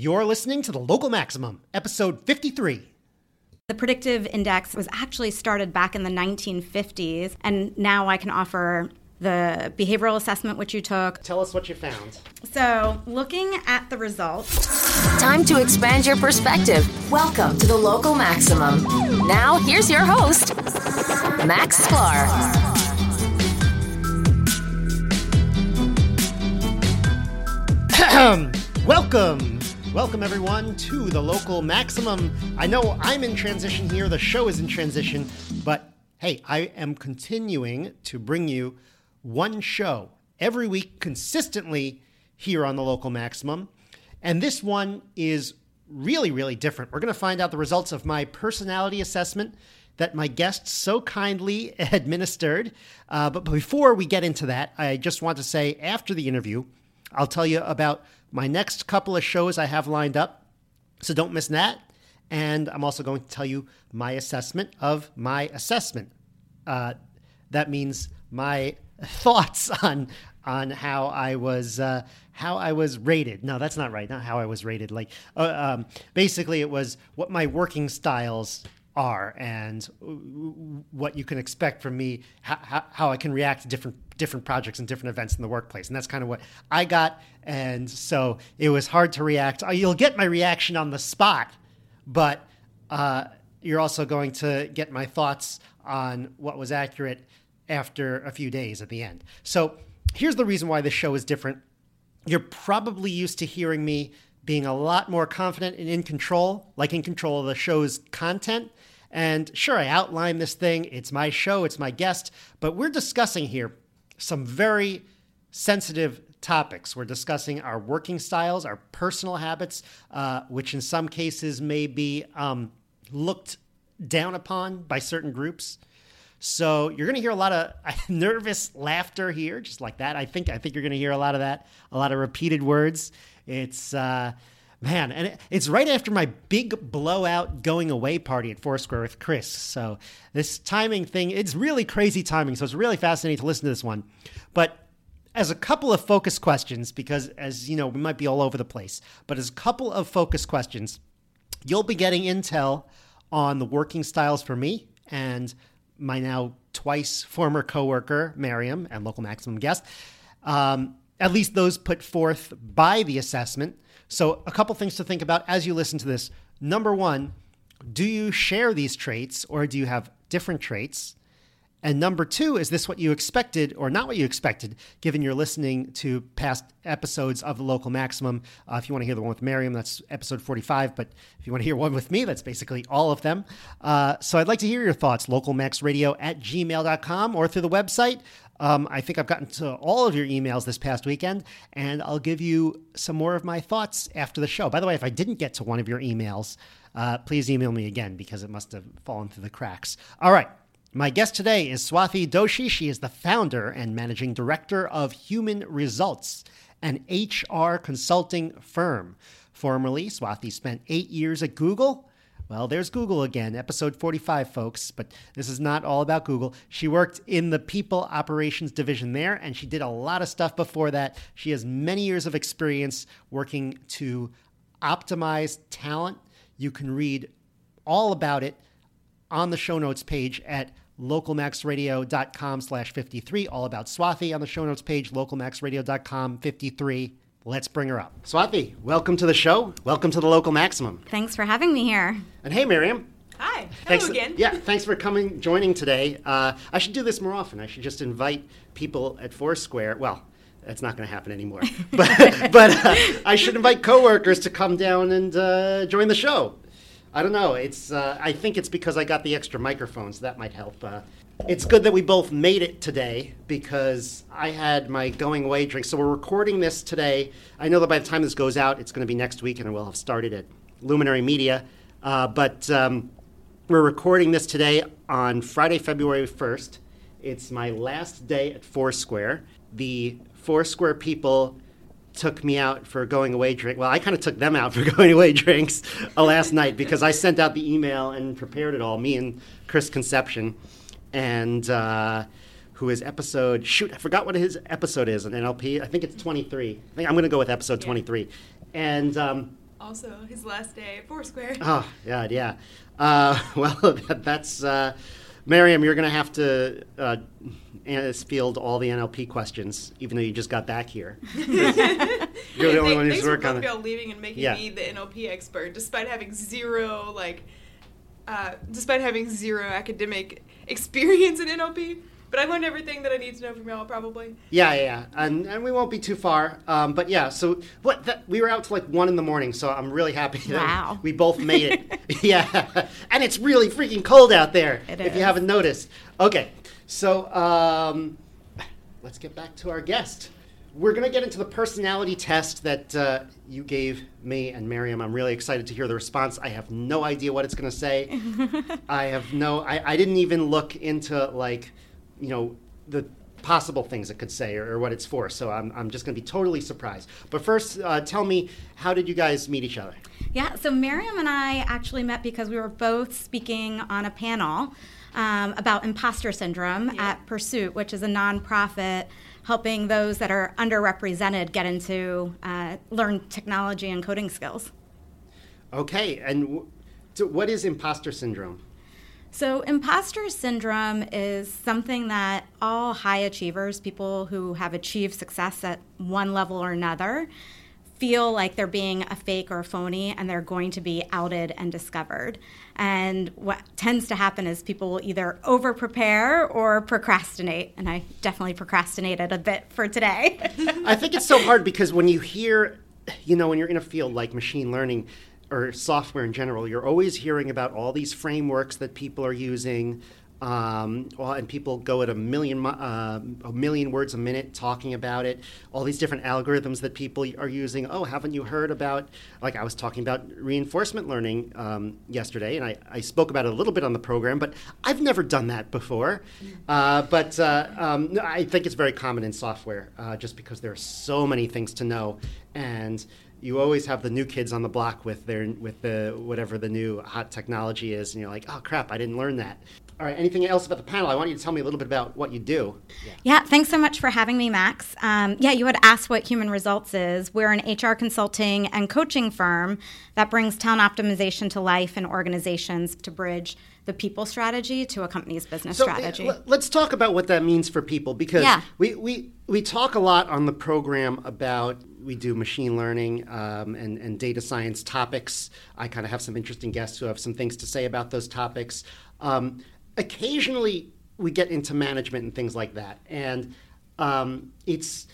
You're listening to the Local Maximum, episode 53. The predictive index was actually started back in the 1950s, and now I can offer the behavioral assessment which you took. Tell us what you found. So, looking at the results. Time to expand your perspective. Welcome to the Local Maximum. Now, here's your host, Max Sklar. Welcome, welcome everyone to the local maximum. I know I'm in transition here, the show is in transition, but hey, I am continuing to bring you one show every week consistently here on the local maximum. And this one is really, really different. We're going to find out the results of my personality assessment that my guests so kindly administered. Uh, but before we get into that, I just want to say after the interview, I'll tell you about my next couple of shows I have lined up. So don't miss that. And I'm also going to tell you my assessment of my assessment. Uh, that means my thoughts on on how I was uh, how I was rated. No, that's not right. Not how I was rated. Like uh, um, basically, it was what my working styles are and what you can expect from me, how, how I can react to different different projects and different events in the workplace. And that's kind of what I got. And so it was hard to react. Uh, you'll get my reaction on the spot, but uh, you're also going to get my thoughts on what was accurate after a few days at the end. So here's the reason why this show is different. You're probably used to hearing me being a lot more confident and in control, like in control of the show's content. And sure, I outline this thing. It's my show, it's my guest, but we're discussing here some very sensitive topics. We're discussing our working styles, our personal habits, uh, which in some cases may be um, looked down upon by certain groups. So you're going to hear a lot of nervous laughter here, just like that. I think I think you're going to hear a lot of that, a lot of repeated words. It's uh, man, and it's right after my big blowout going away party at Foursquare with Chris. So this timing thing, it's really crazy timing. So it's really fascinating to listen to this one. But as a couple of focus questions, because as you know, we might be all over the place, but as a couple of focus questions, you'll be getting intel on the working styles for me and my now twice former coworker, Maryam, and local maximum guest. Um, at least those put forth by the assessment. So, a couple things to think about as you listen to this. Number one, do you share these traits or do you have different traits? And number two, is this what you expected or not what you expected, given you're listening to past episodes of the local maximum? Uh, if you want to hear the one with Maryam, that's episode 45. But if you want to hear one with me, that's basically all of them. Uh, so I'd like to hear your thoughts, localmaxradio at gmail.com or through the website. Um, I think I've gotten to all of your emails this past weekend, and I'll give you some more of my thoughts after the show. By the way, if I didn't get to one of your emails, uh, please email me again because it must have fallen through the cracks. All right. My guest today is Swati Doshi. She is the founder and managing director of Human Results, an HR consulting firm. Formerly, Swati spent eight years at Google. Well, there's Google again, episode 45, folks, but this is not all about Google. She worked in the people operations division there, and she did a lot of stuff before that. She has many years of experience working to optimize talent. You can read all about it on the show notes page at localmaxradio.com slash 53. All about Swati on the show notes page, localmaxradio.com 53. Let's bring her up. Swati, welcome to the show. Welcome to the Local Maximum. Thanks for having me here. And hey, Maryam. Hi. Hello Thanks, again. Yeah, thanks for coming, joining today. Uh, I should do this more often. I should just invite people at Foursquare. Well, that's not going to happen anymore. but but uh, I should invite coworkers to come down and uh, join the show. I don't know. It's uh, I think it's because I got the extra microphones. That might help. Uh, it's good that we both made it today because I had my going away drink. So we're recording this today. I know that by the time this goes out, it's going to be next week, and I will have started at Luminary Media. Uh, but um, we're recording this today on Friday, February 1st. It's my last day at Foursquare. The Foursquare people took me out for going away drink. Well, I kind of took them out for going away drinks uh, last night because I sent out the email and prepared it all. Me and Chris Conception, and uh, who is episode shoot I forgot what his episode is on NLP. I think it's 23. I think I'm going to go with episode 23. And um, Also, his last day at Foursquare. Oh, God, yeah. Uh, well, that, that's. Uh, Maryam, you're going to have to uh, field all the NLP questions, even though you just got back here. you're the only one who's working on it. leaving and making yeah. me the NLP expert, despite having zero, like, uh, despite having zero academic experience in NLP. But I learned everything that I need to know from y'all, probably. Yeah, yeah, yeah. and and we won't be too far. Um, but yeah, so what? That, we were out till like one in the morning, so I'm really happy wow. that we both made it. yeah, and it's really freaking cold out there. It if is. you haven't noticed. Okay, so um, let's get back to our guest. We're going to get into the personality test that uh, you gave me and Maryam. I'm really excited to hear the response. I have no idea what it's going to say. I have no, I, I didn't even look into like you know, the possible things it could say or, or what it's for. So I'm, I'm just going to be totally surprised. But first, uh, tell me, how did you guys meet each other? Yeah, so Maryam and I actually met because we were both speaking on a panel um, about imposter syndrome yeah. at Pursuit, which is a nonprofit helping those that are underrepresented get into uh, learn technology and coding skills. Okay, and w- so what is imposter syndrome? So, imposter syndrome is something that all high achievers, people who have achieved success at one level or another, feel like they're being a fake or a phony and they're going to be outed and discovered. And what tends to happen is people will either over prepare or procrastinate. And I definitely procrastinated a bit for today. I think it's so hard because when you hear, you know, when you're in a field like machine learning, or software in general, you're always hearing about all these frameworks that people are using. Um, well, and people go at a million uh, a million words a minute talking about it. All these different algorithms that people are using. Oh, haven't you heard about? Like I was talking about reinforcement learning um, yesterday, and I, I spoke about it a little bit on the program, but I've never done that before. Uh, but uh, um, I think it's very common in software, uh, just because there are so many things to know and you always have the new kids on the block with their with the whatever the new hot technology is, and you're like, oh crap, I didn't learn that. All right, anything else about the panel? I want you to tell me a little bit about what you do. Yeah, yeah thanks so much for having me, Max. Um, yeah, you had asked what Human Results is. We're an HR consulting and coaching firm that brings talent optimization to life in organizations to bridge the people strategy to a company's business so, strategy. Uh, let's talk about what that means for people because yeah. we, we, we talk a lot on the program about we do machine learning um, and, and data science topics. I kind of have some interesting guests who have some things to say about those topics. Um, occasionally, we get into management and things like that, and um, it's.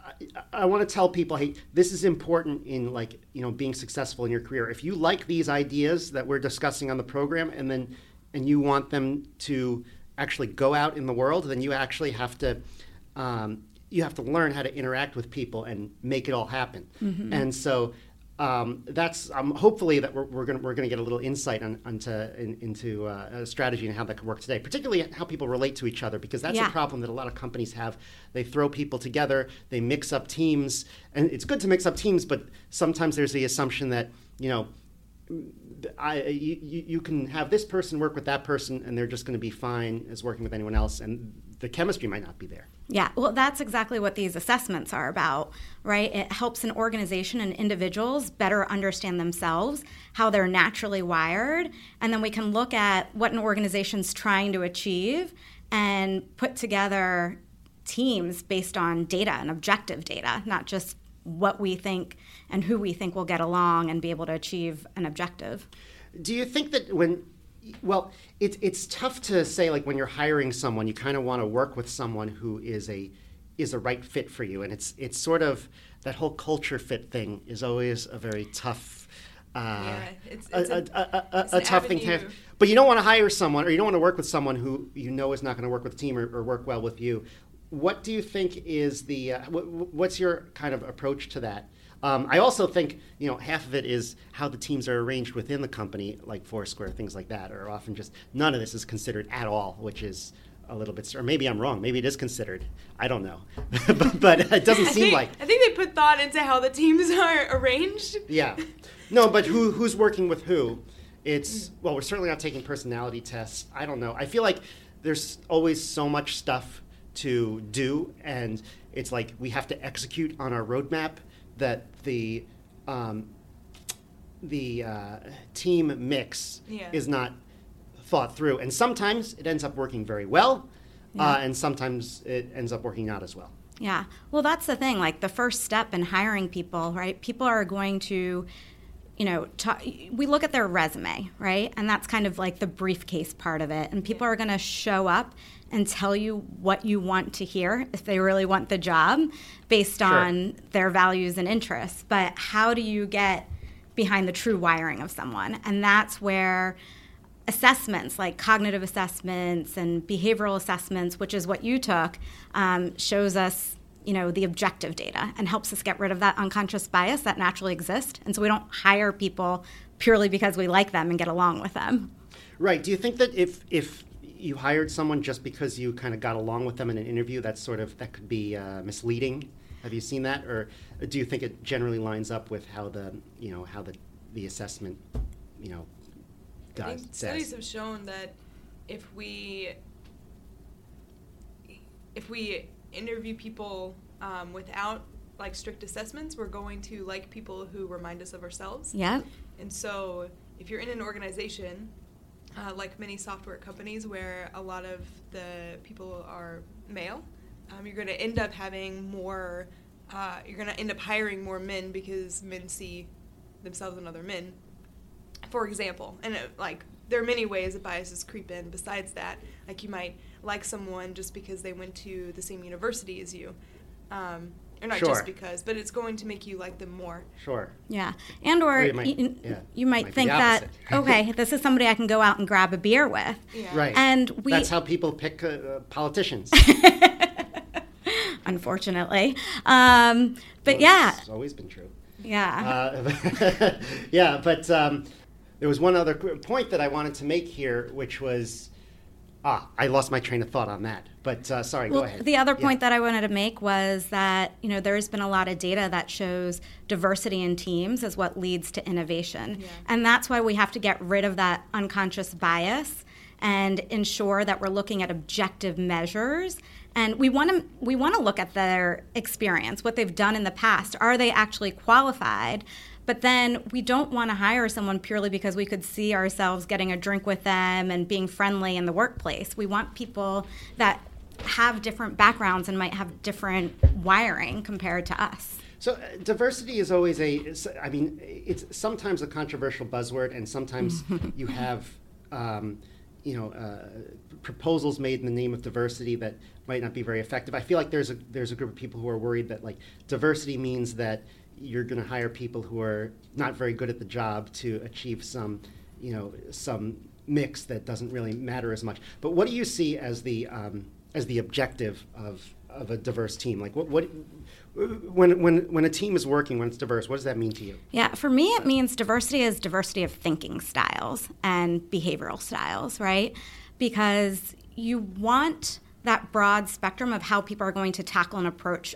I, I want to tell people, hey, this is important in like you know being successful in your career. If you like these ideas that we're discussing on the program, and then and you want them to actually go out in the world, then you actually have to um, you have to learn how to interact with people and make it all happen. Mm-hmm. And so um, that's um, hopefully that we're, we're going to get a little insight on, onto in, into uh, a strategy and how that could work today, particularly how people relate to each other, because that's yeah. a problem that a lot of companies have. They throw people together, they mix up teams, and it's good to mix up teams, but sometimes there's the assumption that you know. I, you, you can have this person work with that person, and they're just going to be fine as working with anyone else, and the chemistry might not be there. Yeah, well, that's exactly what these assessments are about, right? It helps an organization and individuals better understand themselves, how they're naturally wired, and then we can look at what an organization's trying to achieve and put together teams based on data and objective data, not just what we think and who we think will get along and be able to achieve an objective. Do you think that when well, it's it's tough to say like when you're hiring someone, you kind of want to work with someone who is a is a right fit for you, and it's it's sort of that whole culture fit thing is always a very tough. Uh, yeah, it's, it's a, a, a, a tough avenue. thing to have. But you don't want to hire someone, or you don't want to work with someone who you know is not going to work with the team or, or, work well with you. What do you think is the uh, what's your kind of approach to that? Um, I also think you know half of it is how the teams are arranged within the company, like Foursquare, things like that, are often just none of this is considered at all, which is a little bit. Or maybe I'm wrong. Maybe it is considered. I don't know, but, but, it doesn't seem think, like. I think they put thought into how the teams are arranged. Yeah, no, but who who's working with who? It's well, we're certainly not taking personality tests. I don't know. I feel like there's always so much stuff to do, and it's like we have to execute on our roadmap that the um, the uh, team mix Yeah. is not thought through, and sometimes it ends up working very well, uh, and sometimes it ends up working not as well. Yeah. Well, that's the thing. Like the first step in hiring people, right? People are going to, you know, we look at their resume, right? And that's kind of like the briefcase part of it. And people are going to show up and tell you what you want to hear if they really want the job based Sure. on their values and interests. But how do you get behind the true wiring of someone? And that's where assessments like cognitive assessments and behavioral assessments which is what you took um, shows us you know the objective data and helps us get rid of that unconscious bias that naturally exists and so we don't hire people purely because we like them and get along with them Right. Do you think that if if you hired someone just because you kind of got along with them in an interview, that's sort of that could be uh, misleading? Have you seen that, or do you think it generally lines up with how the you know how the the assessment you know I does think studies have shown that if we if we interview people um, without like strict assessments, we're going to like people who remind us of ourselves. Yeah. And so, if you're in an organization, uh, like many software companies where a lot of the people are male, um, you're going to end up having more, uh, you're going to end up hiring more men because men see themselves in other men, for example. And it, like, there are many ways that biases creep in besides that. Like, you might like someone just because they went to the same university as you. Um, or not Sure. just because, but it's going to make you like them more. Sure. yeah and or Or you might- you, yeah, you might might think that okay this is somebody i can go out and grab a beer with Yeah. Right. and we That's how people pick uh, uh, politicians. unfortunately um, but yeah It's always been true. yeah Uh, yeah, but um, there was one other point that I wanted to make here, which was ah, I lost my train of thought on that. But uh, sorry, Well, go ahead. the other Yeah. point that I wanted to make was that you know there's been a lot of data that shows diversity in teams is what leads to innovation, Yeah. and that's why we have to get rid of that unconscious bias and ensure that we're looking at objective measures. And we want to we want to look at their experience, what they've done in the past. Are they actually qualified? But then we don't want to hire someone purely because we could see ourselves getting a drink with them and being friendly in the workplace. We want people that have different backgrounds and might have different wiring compared to us. So uh, diversity is always a, I mean, it's sometimes a controversial buzzword, and sometimes you have, um, you know, uh, proposals made in the name of diversity that might not be very effective. I feel like there's a there's a group of people who are worried that like diversity means that you're going to hire people who are not very good at the job to achieve some, you know, some mix that doesn't really matter as much. But what do you see as the um, as the objective of of a diverse team? Like what what when when when a team is working when it's diverse, what does that mean to you? Yeah, for me, it means diversity is diversity of thinking styles and behavioral styles, right? Because you want that broad spectrum of how people are going to tackle and approach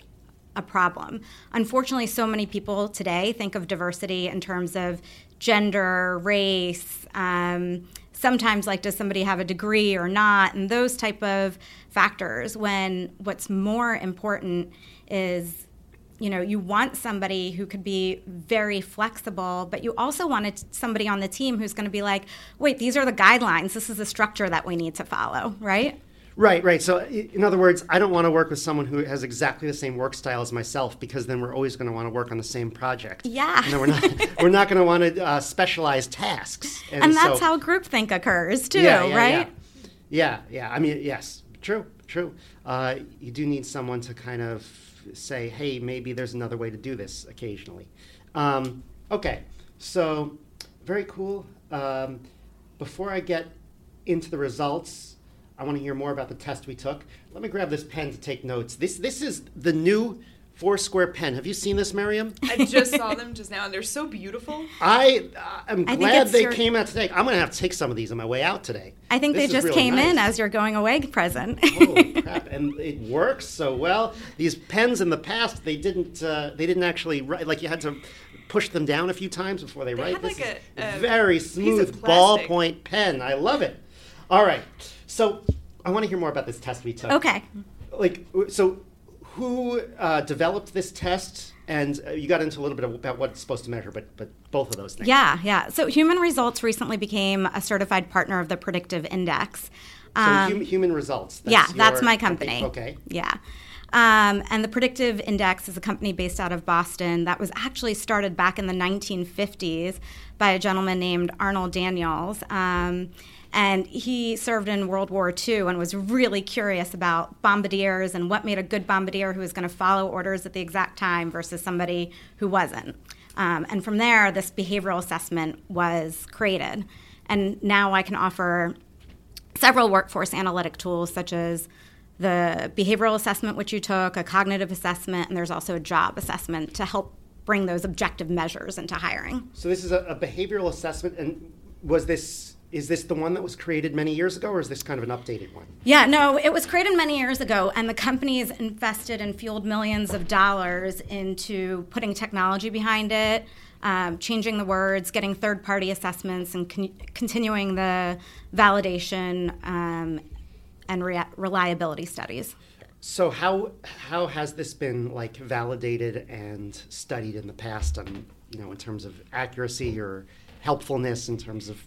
a problem. Unfortunately, so many people today think of diversity in terms of gender, race, um, sometimes like does somebody have a degree or not, and those type of factors. When what's more important is you know you want somebody who could be very flexible but you also wanted somebody on the team who's going to be like wait these are the guidelines this is the structure that we need to follow right Right, right. So, in other words, I don't want to work with someone who has exactly the same work style as myself because then we're always going to want to work on the same project. Yeah. And then we're not we're not going to want to uh, specialize tasks. and that's so- how groupthink occurs too yeah, yeah, right Yeah. yeah, yeah. I mean, yes, true, true. Uh, you do need someone to kind of say, hey, maybe there's another way to do this occasionally. Um, okay, so very cool. Um, before I get into the results, I want to hear more about the test we took. Let me grab this pen to take notes. This this is the new Foursquare pen. Have you seen this, Maryam? I just saw them just now, and they're so beautiful. I uh, am I glad they your- came out today. I'm going to have to take some of these on my way out today. i think This they just really came in nice. as your going away present Holy crap! And it works so well. These pens in the past, they didn't. Uh, they didn't actually write. Like you had to push them down a few times before they, They write. had This like is a- a very smooth ballpoint pen. I love it. All right, so I want to hear more about this test we took. okay Like, so who uh, developed this test? And uh, you got into a little bit about what it's supposed to measure, but but both of those things. Yeah, yeah. So Human Results recently became a certified partner of the Predictive Index. So hum, human results. Um, yeah, that's my company. Okay. Yeah. Um, and the Predictive Index is a company based out of Boston that was actually started back in the 1950s by a gentleman named Arnold Daniels. Um, and he served in World War II and was really curious about bombardiers and what made a good bombardier who was going to follow orders at the exact time versus somebody who wasn't. Um, and from there, this behavioral assessment was created. And now I can offer several workforce analytic tools such as the behavioral assessment which you took, a cognitive assessment, and there's also a job assessment to help bring those objective measures into hiring. So this is a, a behavioral assessment, and was this is this the one that was created many years ago, or is this kind of an updated one? Yeah, no, it was created many years ago, and the companies invested and fueled millions of dollars into putting technology behind it, um, changing the words, getting third party assessments, and con- continuing the validation um, and rea- reliability studies. So how how has this been like validated and studied in the past on you know in terms of accuracy or helpfulness in terms of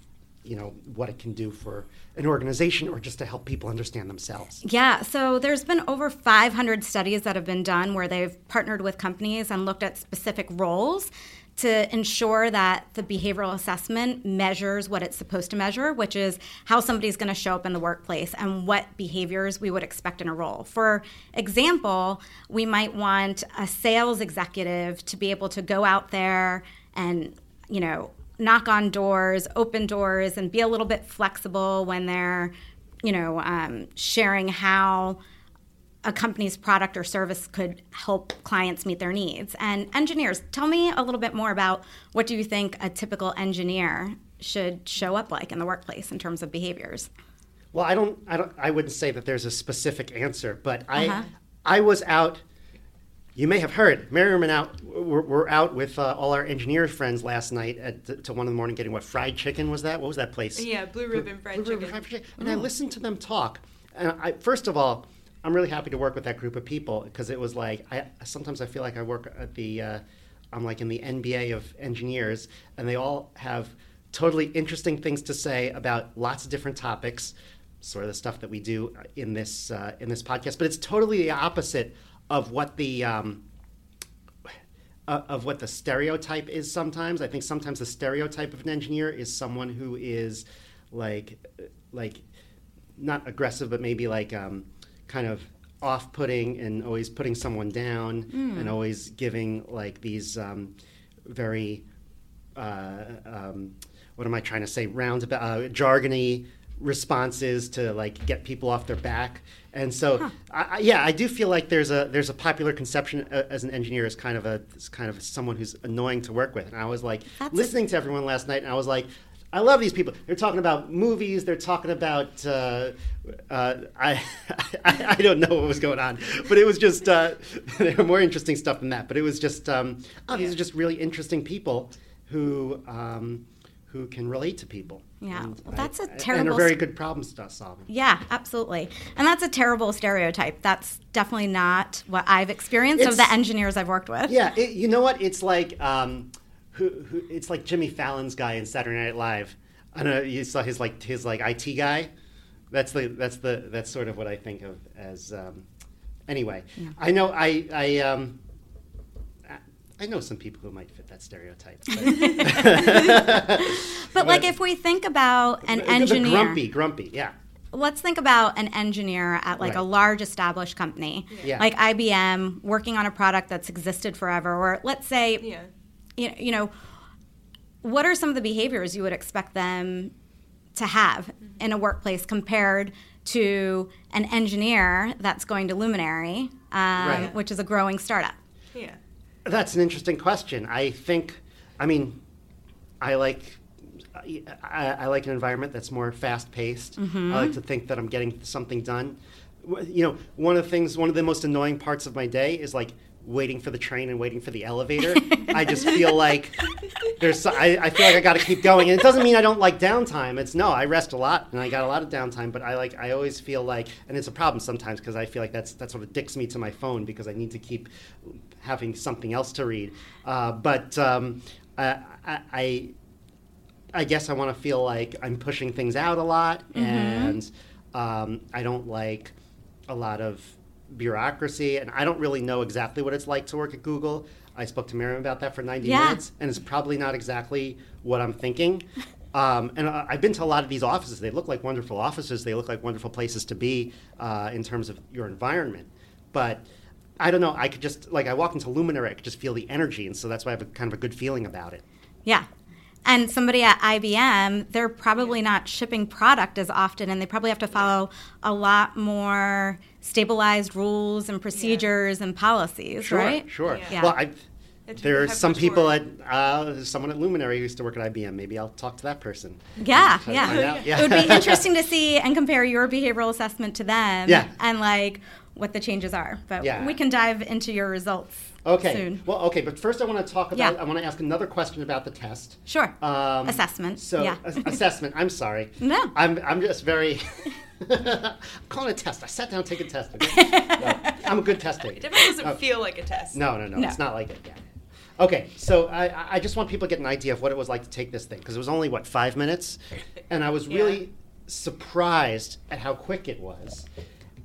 you know what it can do for an organization or just to help people understand themselves yeah so there's been over 500 studies that have been done where they've partnered with companies and looked at specific roles to ensure that the behavioral assessment measures what it's supposed to measure, which is how somebody's going to show up in the workplace and what behaviors we would expect in a role. For example, we might want a sales executive to be able to go out there and, you know, knock on doors, open doors, and be a little bit flexible when they're, you know, um, sharing how a company's product or service could help clients meet their needs. And engineers, tell me a little bit more about what do you think a typical engineer should show up like in the workplace in terms of behaviors? Well, I don't, I don't, I wouldn't say that there's a specific answer, but I, uh-huh. I was out. You may have heard, Maryam and out. We're, we're out with uh, all our engineer friends last night at to one in the morning, getting what fried chicken was that? What was that place? Yeah, Blue Ribbon Fried Blue Chicken. Ribbon fried chicken. And I listened to them talk, and I, first of all, I'm really happy to work with that group of people because it was like I sometimes I feel like I work at the uh, I'm like in the NBA of engineers, and they all have totally interesting things to say about lots of different topics, sort of the stuff that we do in this uh, in this podcast. But it's totally the opposite of what the um, uh, of what the stereotype is. Sometimes I think sometimes the stereotype of an engineer is someone who is like like not aggressive, but maybe like um, kind of off-putting and always putting someone down mm. and always giving like these um, very uh, um, what am I trying to say roundabout uh, jargony responses to like get people off their back and so huh. I, yeah I do feel like there's a there's a popular conception uh, as an engineer as kind of a kind of someone who's annoying to work with and I was like That's listening a- to everyone last night and I was like I love these people. They're talking about movies. They're talking about uh, uh, I, I, I don't know what was going on, but it was just uh, there were more interesting stuff than that. But it was just um, oh, these are just really interesting people who um, who can relate to people. Yeah, well, that's a terrible and are very good problem solving. Yeah, absolutely, and that's a terrible stereotype. That's definitely not what I've experienced it's, of the engineers I've worked with. Yeah, it, you know what? It's like. Um, who, who it's like Jimmy Fallon's guy in Saturday Night Live. I know. You saw his like his like IT guy. That's the that's the that's sort of what I think of as. Um, anyway, yeah. I know I I um. I know some people who might fit that stereotype. But, but like, if we think about an engineer, grumpy, grumpy, yeah. Let's think about an engineer at like right. a large established company, yeah. like IBM, working on a product that's existed forever. Or let's say, yeah you know, what are some of the behaviors you would expect them to have mm-hmm. in a workplace compared to an engineer that's going to Luminary, um, right. which is a growing startup? Yeah. That's an interesting question. I think, I mean, I like. I, I like an environment that's more fast paced. Mm-hmm. I like to think that I'm getting something done. You know, one of the things, one of the most annoying parts of my day is like waiting for the train and waiting for the elevator. I just feel like there's I, I feel like I got to keep going. And it doesn't mean I don't like downtime. It's no, I rest a lot and I got a lot of downtime, but I like I always feel like and it's a problem sometimes because I feel like that's that's what addicts me to my phone because I need to keep having something else to read. Uh, but um, I, I I guess I want to feel like I'm pushing things out a lot, Mm-hmm. and um, I don't like a lot of bureaucracy, and I don't really know exactly what it's like to work at Google. I spoke to Maryam about that for 90 Yeah. minutes, and it's probably not exactly what I'm thinking. Um, and I- I've been to a lot of these offices. They look like wonderful offices. They look like wonderful places to be uh, in terms of your environment. But I don't know. I could just like I walk into Luminary, I could just feel the energy, and so that's why I have a kind of a good feeling about it. Yeah. And somebody at IBM, they're probably not shipping product as often, and they probably have to follow a lot more stabilized rules and procedures and policies, Sure, right? sure. Yeah. Yeah. Well, I, It's- there's have some people more- at uh, someone at Luminary who used to work at IBM. Maybe I'll talk to that person. Yeah, Try to yeah. It would be interesting to see and compare your behavioral assessment to them Yeah. and like what the changes are. But Yeah. we can dive into your results Okay. soon. Well, okay, but first I want to talk about. Yeah. I want to ask another question about the test. Sure. Um, Assessment, So yeah. ass- assessment. I'm sorry. No. I'm I'm just very. I'm calling a test. I sat down to take a test. Okay? No, I'm a good test taker. It definitely doesn't Oh. feel like a test. No, no, no, No. It's not like it. Yeah. Okay, so I, I- I just want people to get an idea of what it was like to take this thing because it was only what five minutes, and I was Yeah. really surprised at how quick it was,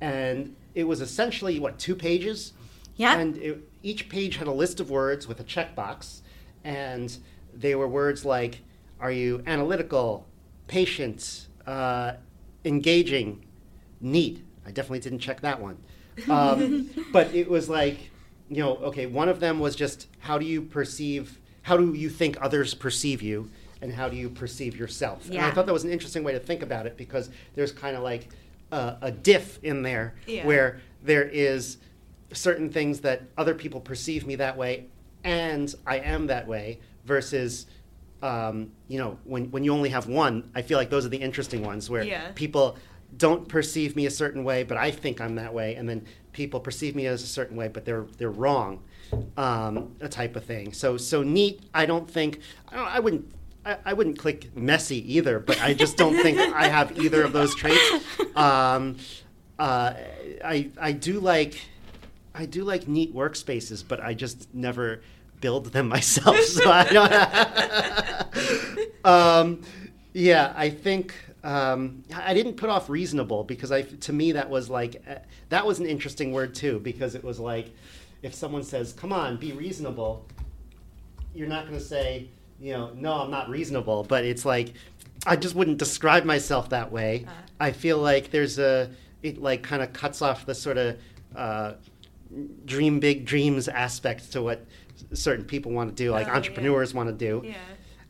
and it was essentially what two pages. Yeah. And it, each page had a list of words with a checkbox, and they were words like, "Are you analytical, patient, uh, engaging, neat?" I definitely didn't check that one. Um, but it was like, you know, okay, one of them was just how do you perceive, how do you think others perceive you, and how do you perceive yourself? And I thought that was an interesting way to think about it because there's kind of like a, a diff in there Yeah. where there is certain things that other people perceive me that way and I am that way versus um, you know when, when you only have one I feel like those are the interesting ones where Yeah. people don't perceive me a certain way but I think I'm that way and then people perceive me as a certain way but they're they're wrong um, a type of thing so so neat I don't think I, don't, I wouldn't I, I wouldn't click messy either but I just don't think I have either of those traits um, uh, I I do like I do like neat workspaces, but I just never build them myself. So I don't. um, yeah, I think um, I didn't put off reasonable because I to me that was like uh, that was an interesting word too because it was like if someone says, "Come on, be reasonable," you're not going to say, you know, no, I'm not reasonable, but it's like I just wouldn't describe myself that way. I feel like there's a it like kind of cuts off the sort of uh, dream big dreams aspect to what certain people want to do, like Oh, yeah. entrepreneurs want to do. Yeah.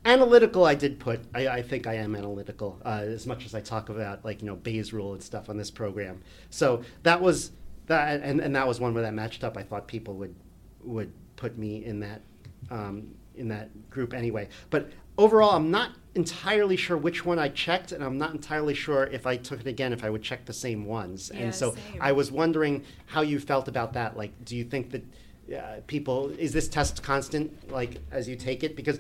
Analytical, I did put. I, I think I am analytical uh, as much as I talk about like you know Bayes rule and stuff on this program. So that was that, and, and that was one where that matched up. I thought people would would put me in that um, in that group anyway. But overall, I'm not entirely sure which one I checked, and I'm not entirely sure if I took it again if I would check the same ones. Yeah, and so same. I was wondering how you felt about that. Like, do you think that uh, people is this test constant like as you take it? Because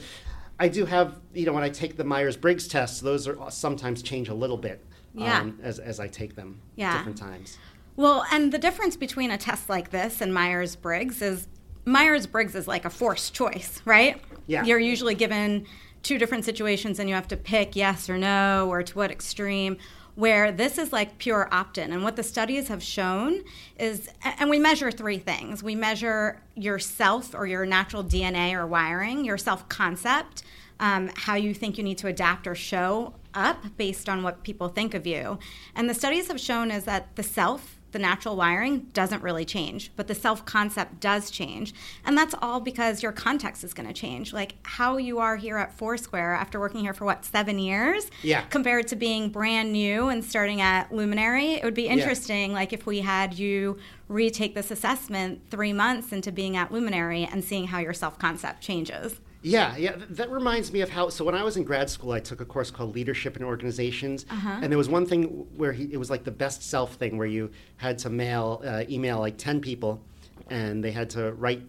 I do have you know when I take the Myers Briggs tests, those are sometimes change a little bit. Yeah. Um, as, as I take them Yeah. different times. Well, and the difference between a test like this and Myers Briggs is Myers Briggs is like a forced choice, right? Yeah. You're usually given two different situations and you have to pick yes or no or to what extreme. Where this is like pure opt in. And what the studies have shown is, and we measure three things we measure yourself or your natural DNA or wiring, your self concept, um, how you think you need to adapt or show up based on what people think of you. And the studies have shown is that the self, the natural wiring, doesn't really change, but the self concept does change. And that's all because your context is going to change. Like how you are here at Foursquare after working here for what, seven years? Yeah. Compared to being brand new and starting at Luminary, it would be interesting, like if we had you retake this assessment three months into being at Luminary and seeing how your self concept changes. Yeah, yeah. th- That reminds me of how. So when I was in grad school, I took a course called Leadership in Organizations, Uh-huh. and there was one thing where he, it was like the best self thing, where you had to mail, uh, email like ten people, and they had to write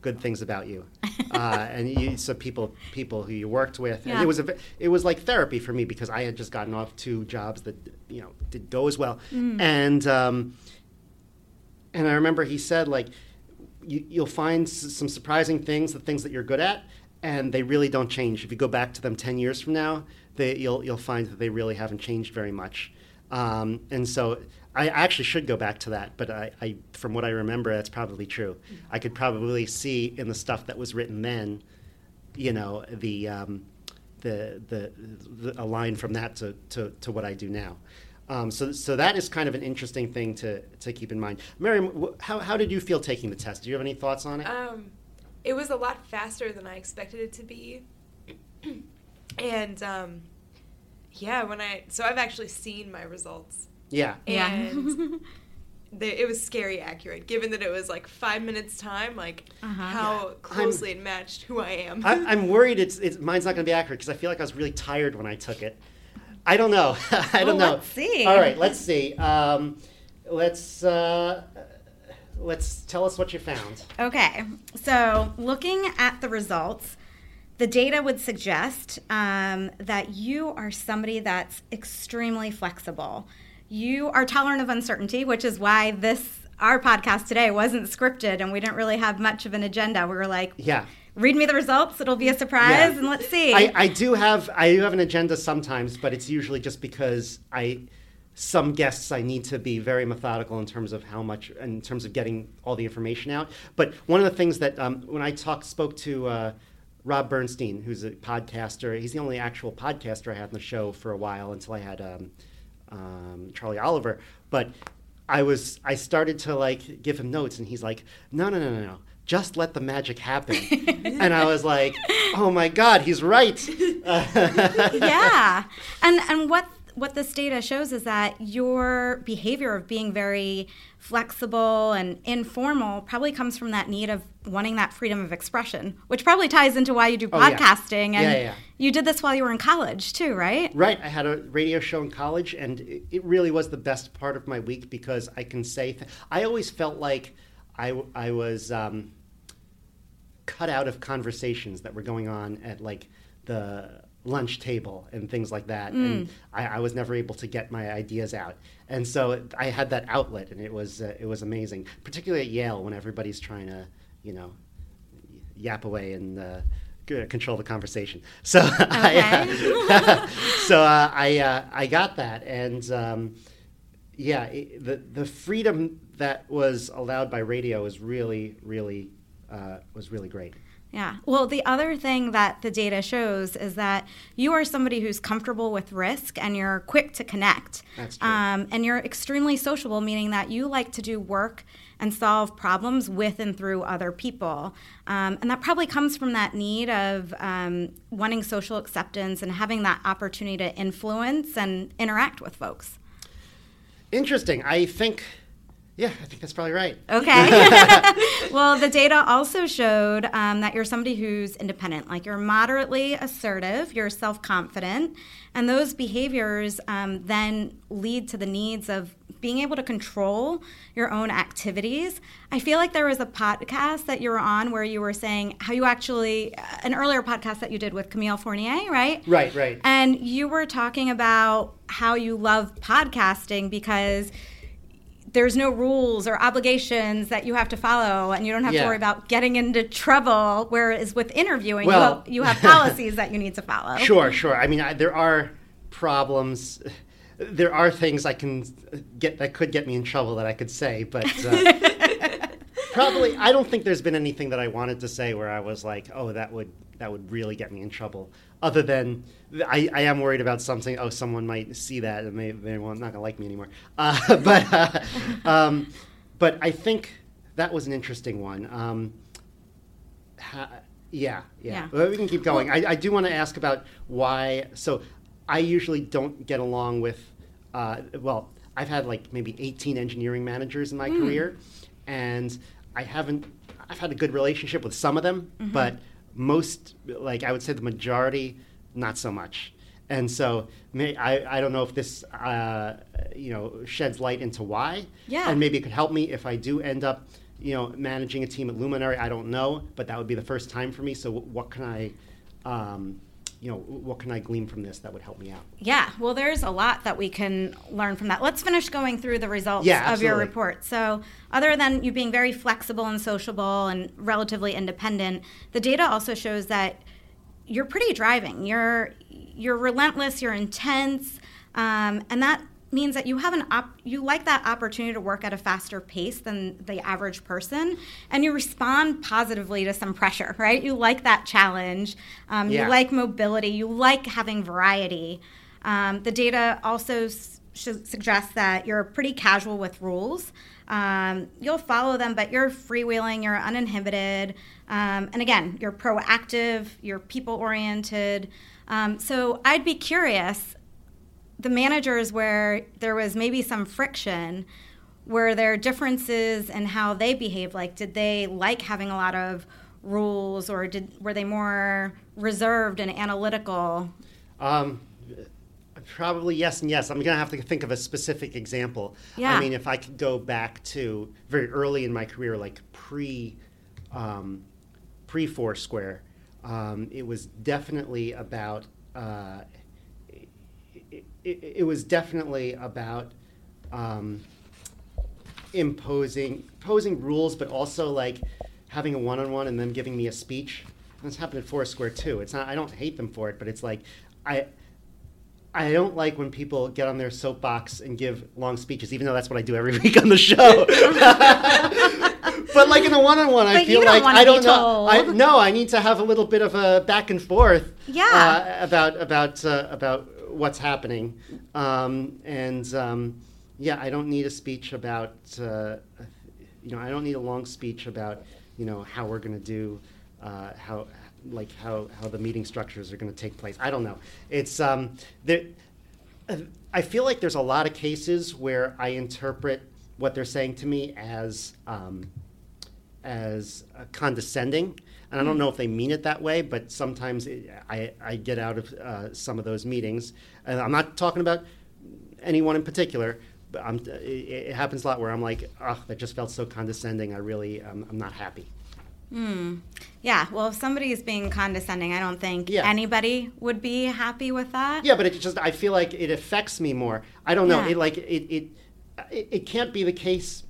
good things about you. uh, and you, so people people who you worked with, and it was a, it was like therapy for me because I had just gotten off two jobs that you know did go as well, and um, and I remember he said like you, you'll find s- some surprising things, the things that you're good at, and they really don't change. If you go back to them ten years from now, they, you'll you'll find that they really haven't changed very much. Um, and so I actually should go back to that, but I, I, from what I remember, that's probably true. I could probably see in the stuff that was written then, you know, the um, the, the, the a line from that to, to, to what I do now. Um, so, so that is kind of an interesting thing to, to keep in mind. Wh- how, how did you feel taking the test? Do you have any thoughts on it? It was a lot faster than I expected it to be, and um, yeah, when I so I've actually seen my results, yeah. Yeah. and the, it was scary accurate, given that it was like five minutes time, like Uh-huh. how closely it matched who I am. I, I'm worried it's, it's mine's not going to be accurate because I feel like I was really tired when I took it. I don't know. I don't Well, know. let's see. All right, let's see. Um, let's uh, let's tell us what you found. Okay, so looking at the results, the data would suggest um, that you are somebody that's extremely flexible. You are tolerant of uncertainty, which is why this our podcast today wasn't scripted and we didn't really have much of an agenda. We were like, Yeah. read me the results; it'll be a surprise, Yeah. and let's see. I, I do have I do have an agenda sometimes, but it's usually just because I some guests I need to be very methodical in terms of how much in terms of getting all the information out. But one of the things that um, when I talked spoke to uh, Rob Bernstein, who's a podcaster, he's the only actual podcaster I had on the show for a while until I had um, um, Charlie Oliver. But I was I started to like give him notes, and he's like, no, no, no, no, no. Just let the magic happen. and I was like, oh my God, he's right. yeah and and what what this data shows is that your behavior of being very flexible and informal probably comes from that need of wanting that freedom of expression which probably ties into why you do Oh, yeah. podcasting and Yeah, yeah, you did this while you were in college too right Right. I had a radio show in college, and it, it really was the best part of my week because I can say, th- I always felt like I, I was um, cut out of conversations that were going on at like the lunch table and things like that. And I, I was never able to get my ideas out. And so I had that outlet, and it was, uh, it was amazing, particularly at Yale when everybody's trying to, you know, yap away and uh, control the conversation. So, I, uh, so uh, I uh, I got that, and um, yeah, it, the the freedom that was allowed by radio was really really uh, was really great. Yeah. Well, the other thing that the data shows is that you are somebody who's comfortable with risk and you're quick to connect. That's true. Um, and you're extremely sociable, meaning that you like to do work and solve problems with and through other people. Um, and that probably comes from that need of um, wanting social acceptance and having that opportunity to influence and interact with folks. Interesting. I think, yeah, I think that's probably right. Okay. well, the data also showed um, that you're somebody who's independent, like you're moderately assertive, you're self confident, and those behaviors um, then lead to the needs of being able to control your own activities. I feel like there was a podcast that you were on where you were saying how you actually, an earlier podcast that you did with Camille Fournier, right? Right, right. And you were talking about how you love podcasting because there's no rules or obligations that you have to follow and you don't have Yeah. to worry about getting into trouble whereas with interviewing Well- you, have, you have policies that you need to follow Sure, sure. I mean, I, there are problems. There are things I can get that could get me in trouble that I could say, but uh, probably I don't think there's been anything that I wanted to say where I was like, "Oh, that would that would really get me in trouble." Other than I, I am worried about something. Oh, someone might see that and they they well, not gonna like me anymore. Uh, but uh, um, but I think that was an interesting one. Um, ha- yeah, yeah. Yeah. Well, we can keep going. I, I do want to ask about why. So, I usually don't get along with. Uh, well, I've had like maybe 18 engineering managers in my career, and I haven't. I've had a good relationship with some of them, but most, like I would say, the majority, not so much. And so, may, I, I don't know if this, uh, you know, sheds light into why. Yeah. And maybe it could help me if I do end up you know, managing a team at Luminary, I don't know, but that would be the first time for me. So, what can I, um, you know, what can I glean from this that would help me out? Yeah, well, there's a lot that we can learn from that. Let's finish going through the results Yeah, of your report. So, other than you being very flexible and sociable and relatively independent, the data also shows that you're pretty driving. You're you're relentless. You're intense, um, and that means that you have an op- you like that opportunity to work at a faster pace than the average person, and you respond positively to some pressure. Right? You like that challenge. Um, Yeah. You like mobility. You like having variety. Um, the data also s- suggests that you're pretty casual with rules. Um, you'll follow them, but you're freewheeling, you're uninhibited. Um, and again, you're proactive, you're people oriented. Um, so I'd be curious the managers where there was maybe some friction, were there differences in how they behaved? Like, did they like having a lot of rules, or did were they more reserved and analytical? Um, probably yes and yes. I'm going to have to think of a specific example. Yeah. I mean, if I could go back to very early in my career, like pre, um, pre Foursquare, um, it was definitely about. Uh, it, it, was definitely about um, imposing imposing rules, but also like having a one-on-one and them giving me a speech. This happened at Foursquare too. It's not. I don't hate them for it, but it's like I. I don't like when people get on their soapbox and give long speeches, even though that's what I do every week on the show. but like in a one-on-one, I But feel you don't like I don't know. I, no, I need to have a little bit of a back and forth. Yeah. Uh, about about uh, about what's happening, um, and um, yeah, I don't need a speech about. Uh, you know, I don't need a long speech about you know how we're going to do uh, how like how how the meeting structures are going to take place. I don't know. It's um, there. I feel like there's a lot of cases where I interpret what they're saying to me as um, as uh, condescending. And I don't know if they mean it that way, but sometimes it, I, I get out of uh, some of those meetings. And I'm not talking about anyone in particular, but I'm, it, it happens a lot where I'm like, oh, that just felt so condescending. I really, um, I'm not happy. Yeah, well, if somebody is being condescending, I don't think Yeah. anybody would be happy with that. Yeah, but it just, I feel like it affects me more. I don't know. Yeah. It like, it, it, it, it can't be the case.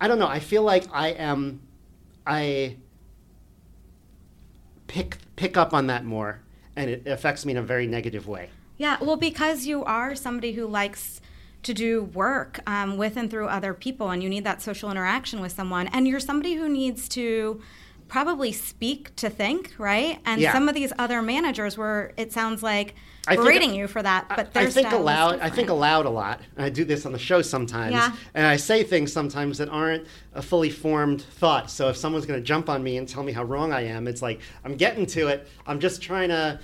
I don't know. I feel like I am, I pick, pick up on that more and it affects me in a very negative way. Yeah, well, because you are somebody who likes to do work um, with and through other people, and you need that social interaction with someone, and you're somebody who needs to probably speak to think, right? And Yeah. some of these other managers were, it sounds like, I think- berating you for that, but I, I think aloud. I think aloud a lot. And I do this on the show sometimes, Yeah. and I say things sometimes that aren't a fully formed thought. So if someone's going to jump on me and tell me how wrong I am, it's like I'm getting to it. I'm just trying to.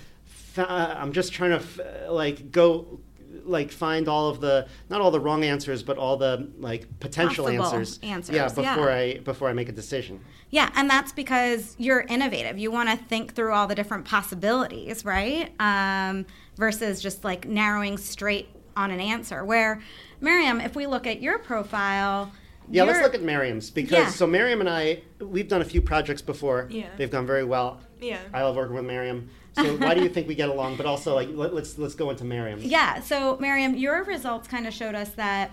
Uh, I'm just trying to like go. Like find all of the not all the wrong answers, but all the like potential Possible answers. answers, Yeah, yeah. before I before I make a decision. Yeah, and that's because you're innovative. You want to think through all the different possibilities, right? Um, versus just like narrowing straight on an answer. Where, Maryam, if we look at your profile, Yeah, let's look at Maryam's because Yeah. so Maryam and I we've done a few projects before. Yeah. They've gone very well. Yeah. I love working with Maryam. So why do you think we get along? But also like let, let's let's go into Maryam. Yeah. So, Maryam, your results kind of showed us that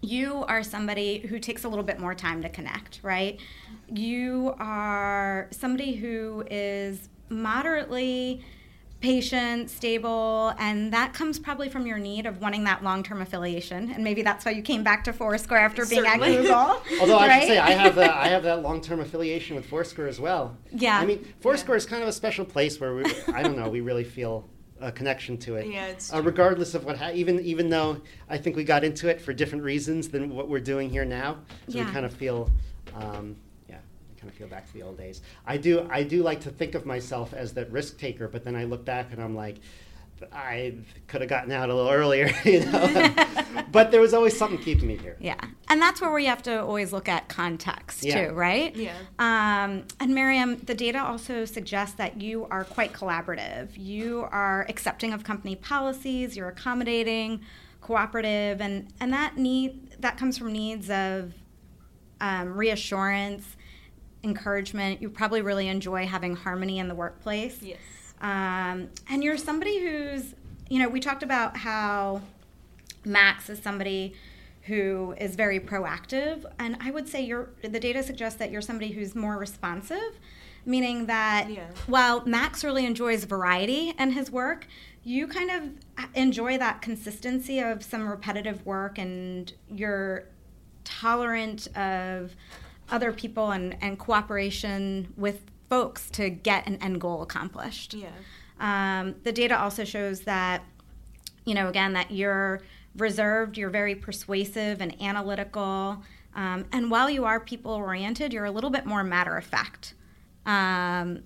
you are somebody who takes a little bit more time to connect, right? You are somebody who is moderately patient, stable, and that comes probably from your need of wanting that long-term affiliation. And maybe that's why you came back to Foursquare after being at Certainly. Google. Although I should say I have that I have that long term affiliation with Foursquare as well. Yeah. I mean Foursquare is kind of a special place where we, I don't know we really feel a connection to it. Yeah, it's uh, regardless of what ha- even even though I think we got into it for different reasons than what we're doing here now. So Yeah. we kind of feel. Um, yeah, we kind of feel back to the old days. I do. I do like to think of myself as that risk taker, but then I look back and I'm like, I could have gotten out a little earlier, you know. but there was always something keeping me here. Yeah. And that's where we have to always look at context Yeah. too, right? Yeah. Um, and Maryam, the data also suggests that you are quite collaborative. You are accepting of company policies, you're accommodating, cooperative, and, and that need that comes from needs of um, reassurance, encouragement. You probably really enjoy having harmony in the workplace. Yes. Um, and you're somebody who's, you know, we talked about how Max is somebody who is very proactive, and I would say you're. The data suggests that you're somebody who's more responsive, meaning that Yeah. while Max really enjoys variety in his work, you kind of enjoy that consistency of some repetitive work, and you're tolerant of other people and, and cooperation with folks to get an end goal accomplished. Yeah. Um, the data also shows that, you know, again, that you're reserved, you're very persuasive and analytical. Um, and while you are people oriented, you're a little bit more matter of fact. Um,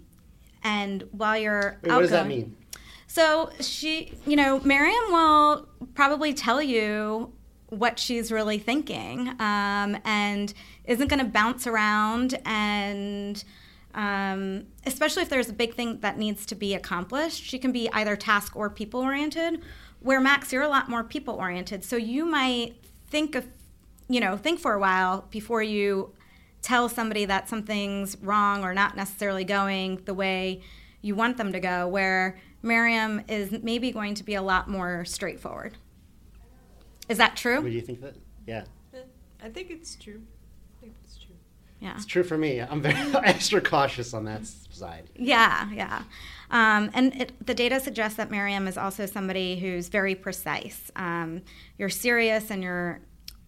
and while you're Wait, what does that mean? so she, you know, Maryam will probably tell you what she's really thinking um, and isn't going to bounce around and um, especially if there's a big thing that needs to be accomplished she can be either task or people oriented where max you're a lot more people oriented so you might think of you know think for a while before you tell somebody that something's wrong or not necessarily going the way you want them to go, where Maryam is maybe going to be a lot more straightforward. Is that true What true? do you think that? Yeah, I think it's true. I think it's true. Yeah. it's true for me. I'm very extra cautious on that side. Yeah, yeah. Um, and it, the data suggests that Maryam is also somebody who's very precise. Um, you're serious and you're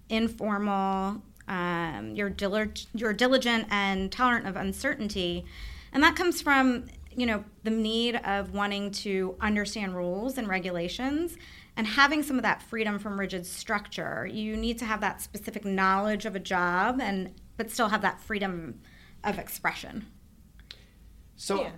informal. Um, you're, dilig- you're diligent and tolerant of uncertainty, and that comes from you know the need of wanting to understand rules and regulations and having some of that freedom from rigid structure. You need to have that specific knowledge of a job and but still have that freedom of expression. So, Yeah.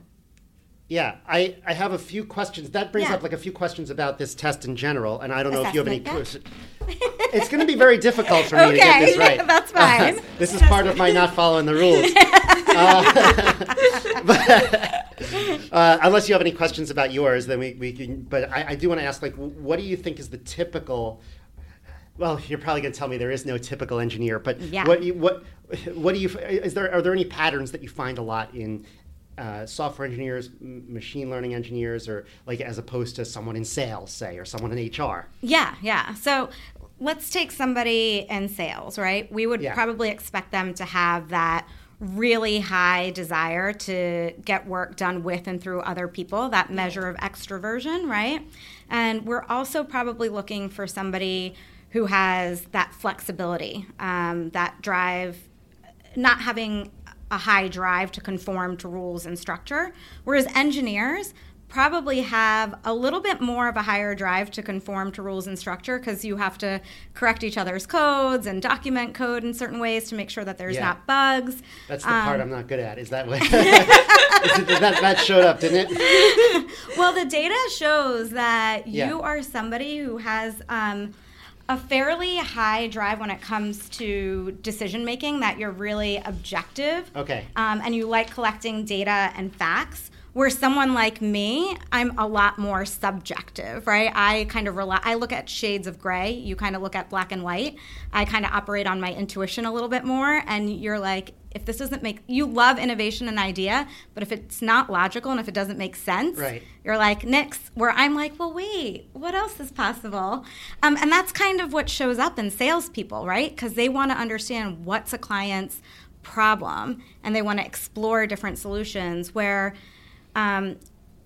yeah, I, I have a few questions. That brings Yeah. up like a few questions about this test in general, and I don't know if you have any. Assessment, It's going to be very difficult for me to get this right. that's fine. this is part of my not following the rules. Uh, but, uh, unless you have any questions about yours, then we, we can. But I, I do want to ask, like, what do you think is the typical? Well, you're probably going to tell me there is no typical engineer, but Yeah. what you, what what do you is there are there any patterns that you find a lot in uh, software engineers, m- machine learning engineers, or like as opposed to someone in sales, say, or someone in HR? Yeah, yeah. So let's take somebody in sales, right? We would Yeah. probably expect them to have that really high desire to get work done with and through other people, that measure of extroversion, right? And we're also probably looking for somebody who has that flexibility, um, that drive, not having a high drive to conform to rules and structure. Whereas engineers probably have a little bit more of a higher drive to conform to rules and structure because you have to correct each other's codes and document code in certain ways to make sure that there's Yeah. not bugs. That's the part Um, I'm not good at. Is that what? That, that showed up, didn't it? Well, the data shows that Yeah. you are somebody who has um, a fairly high drive when it comes to decision making, that you're really objective. Okay. Um, and you like collecting data and facts. Where someone like me, I'm a lot more subjective, right? I kind of rely, I look at shades of gray. You kind of look at black and white. I kind of operate on my intuition a little bit more. And you're like, if this doesn't make, you love innovation and idea, but if it's not logical and if it doesn't make sense, Right. you're like Nix, where I'm like, well, wait, what else is possible? Um, and that's kind of what shows up in salespeople, right? Because they want to understand what's a client's problem and they want to explore different solutions. Where um,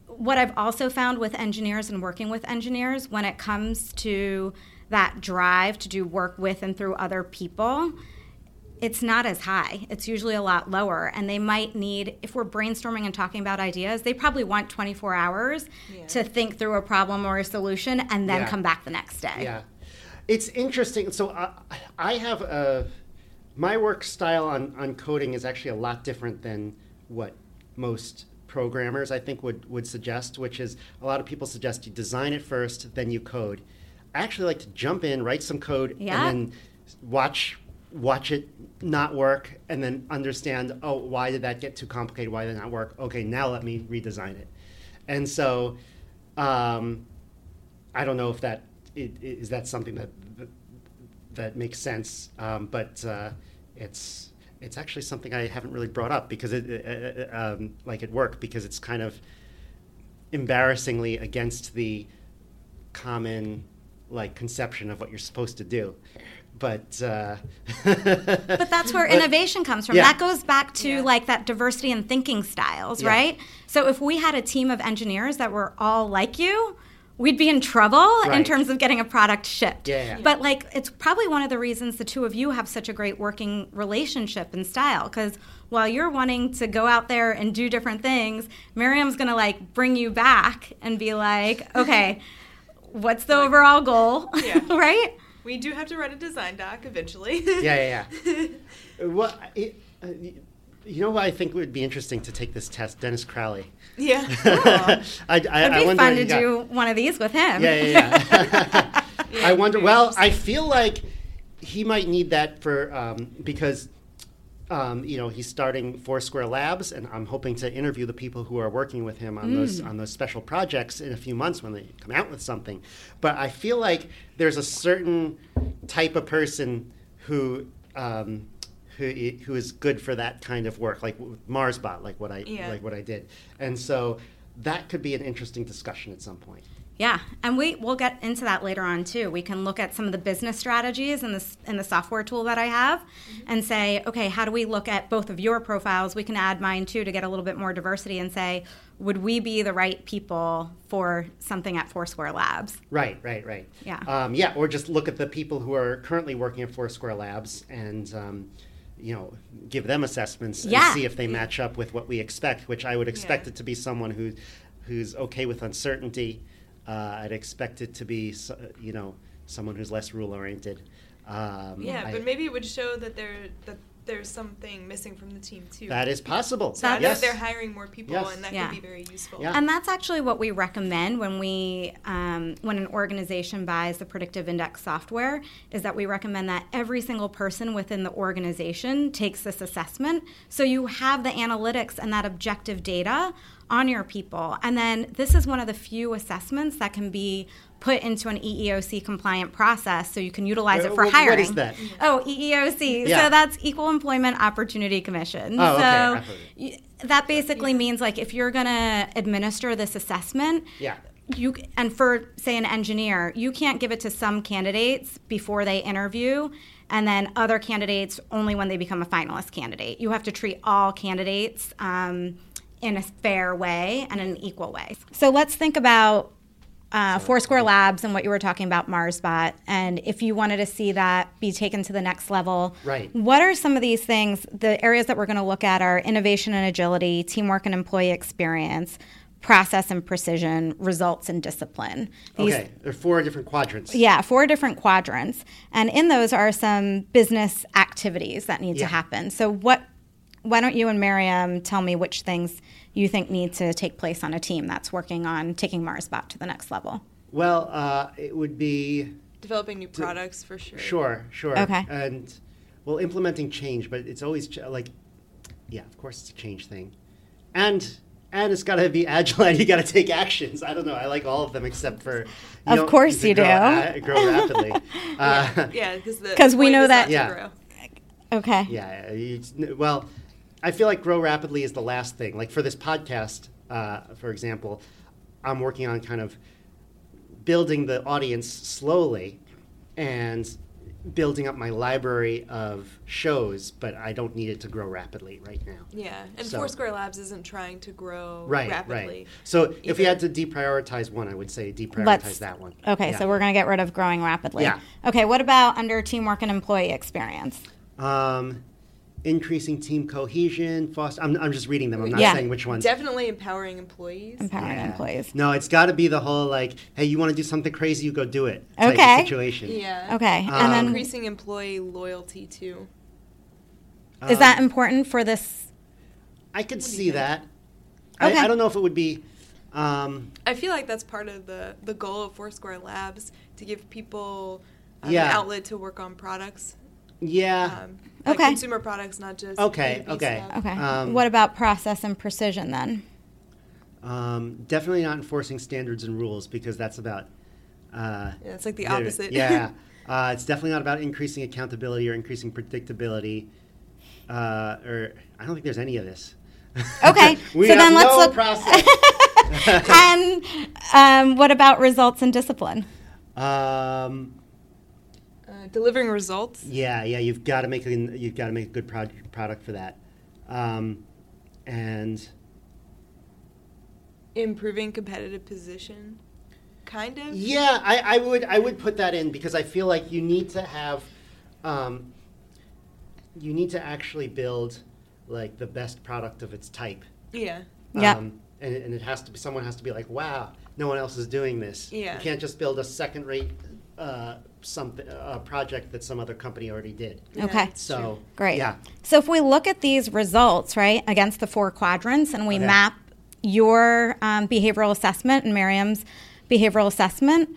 what I've also found with engineers and working with engineers, when it comes to that drive to do work with and through other people, it's not as high. It's usually a lot lower. And they might need, if we're brainstorming and talking about ideas, they probably want 24 hours Yeah. to think through a problem or a solution and then Yeah. come back the next day. Yeah, it's interesting. So I, I have a my work style on, on coding is actually a lot different than what most programmers I think would would suggest. Which is a lot of people suggest you design it first, then you code. I actually like to jump in, write some code, Yeah. and then watch watch it not work, and then understand. Oh, why did that get too complicated? Why did it not work? Okay, now let me redesign it. And so. Um, I don't know if that i- i- that something that that, makes sense, um, but uh, it's it's actually something I haven't really brought up because it, um, like at work because it's kind of embarrassingly against the common like conception of what you're supposed to do. But uh, But that's where but- innovation comes from. Yeah. That goes back to Yeah. like that diversity in thinking styles, Yeah. right? So if we had a team of engineers that were all like you, we'd be in trouble in terms of getting a product shipped. Yeah, yeah. But like it's probably one of the reasons the two of you have such a great working relationship and style because while you're wanting to go out there and do different things, Maryam's going to like bring you back and be like, "Okay, what's the overall goal?" Yeah. right? We do have to write a design doc eventually. yeah, yeah, yeah. well, it, uh, you know what I think would be interesting to take this test, Dennis Crowley. yeah. I, I, It'd I be wonder fun to you got- do one of these with him. Yeah, yeah, yeah. Yeah, I wonder. Well, I feel like he might need that for um, because um, you know he's starting Foursquare Labs, and I'm hoping to interview the people who are working with him on those on those special projects in a few months when they come out with something. But I feel like there's a certain type of person who. Um, who, who is good for that kind of work, like MarsBot, like what I Yeah. like what I did, and so that could be an interesting discussion at some point. Yeah, and we we'll get into that later on too. We can look at some of the business strategies in this in the software tool that I have, and say, okay, how do we look at both of your profiles? We can add mine too to get a little bit more diversity, and say, would we be the right people for something at Foursquare Labs? Right, right, right. Yeah. Um, yeah, or just look at the people who are currently working at Foursquare Labs and, um, you know, give them assessments Yeah. and see if they match up with what we expect, which I would expect Yeah. it to be someone who, who's okay with uncertainty. Uh, I'd expect it to be, you know, someone who's less rule oriented. Um, Yeah, I- but maybe it would show that there that there's something missing from the team too. that is possible. so I yes. they're hiring more people, Yes. and that Yeah. could be very useful. Yeah. And that's actually what we recommend when we um, when an organization buys the predictive index software is that we recommend that every single person within the organization takes this assessment so you have the analytics and that objective data on your people. And then this is one of the few assessments that can be put into an EEOC compliant process so you can utilize Uh, it for wh- hiring. what is that? Oh, EEOC. Yeah. So that's Equal Employment Opportunity Commission. Oh, okay. so I've heard y- that basically means like if you're going to administer this assessment, Yeah. you and for say an engineer, you can't give it to some candidates before they interview and then other candidates only when they become a finalist candidate. You have to treat all candidates um, in a fair way and an equal way. So let's think about uh, Foursquare Labs and what you were talking about, MarsBot, and if you wanted to see that be taken to the next level, Right. what are some of these things? The areas that we're going to look at are innovation and agility, teamwork and employee experience, process and precision, results and discipline. These, Okay, there are four different quadrants. Yeah, four different quadrants, and in those are some business activities that need Yeah. to happen. So, what? Why don't you and Maryam tell me which things you think need to take place on a team that's working on taking MarsBot to the next level? Well, uh, it would be Developing new products for sure. Sure, sure. Okay. And well, implementing change, but it's always ch- like, yeah, of course it's a change thing, and and it's got to be agile, and you got to take actions. I don't know. I like all of them except for. You Of course you grow, do. uh, grow rapidly. uh, Yeah, because the 'Cause we know that- Yeah. grow. Okay. yeah. it's- well, I feel like grow rapidly is the last thing. Like for this podcast, uh, for example, I'm working on kind of building the audience slowly and building up my library of shows, but I don't need it to grow rapidly right now. Yeah, and So- Foursquare Labs isn't trying to grow Right, rapidly. right. So if we had to deprioritize one, I would say deprioritize Let's- that one. Okay, Yeah. so we're going to get rid of growing rapidly. Yeah. Okay, what about under teamwork and employee experience? um, increasing team cohesion, foster. I'm, I'm just reading them. I'm not Yeah. saying which ones. Definitely empowering employees. Empowering Yeah. employees. No, it's got to be the whole like, hey, you want to do something crazy, you go do it. Type Okay. Of situation. yeah. Okay, Um, and then Increasing employee loyalty too. is Um, that important for this? I could see that. Okay. I, I don't know if it would be. Um, I feel like that's part of the the goal of Foursquare Labs to give people um, Yeah. an outlet to work on products. Yeah. Um, like Okay. consumer products, not just Okay, B2B okay. stuff. Okay. um, what about process and precision then? Um, definitely not enforcing standards and rules because that's about. Uh, Yeah, it's like the opposite. Yeah, uh, it's definitely not about increasing accountability or increasing predictability. uh, or I don't think there's any of this. Okay, we so have then let's no look- process. and um, what about results and discipline? um, Uh, delivering results. yeah, yeah, you've got to make a, you've got to make a good prod- product for that, um, and Improving competitive position. Kind of. Yeah, I, I would I would put that in because I feel like you need to have, um, you need to actually build like the best product of its type. Yeah. Yeah. Um, and, and it has to be someone has to be like, wow, no one else is doing this. Yeah. You can't just build a second rate uh, something a project that some other company already did. Yeah, Okay. So true. Great. Yeah. So if we look at these results, right, against the four quadrants, and we Okay. map your um, behavioral assessment and Maryam's behavioral assessment,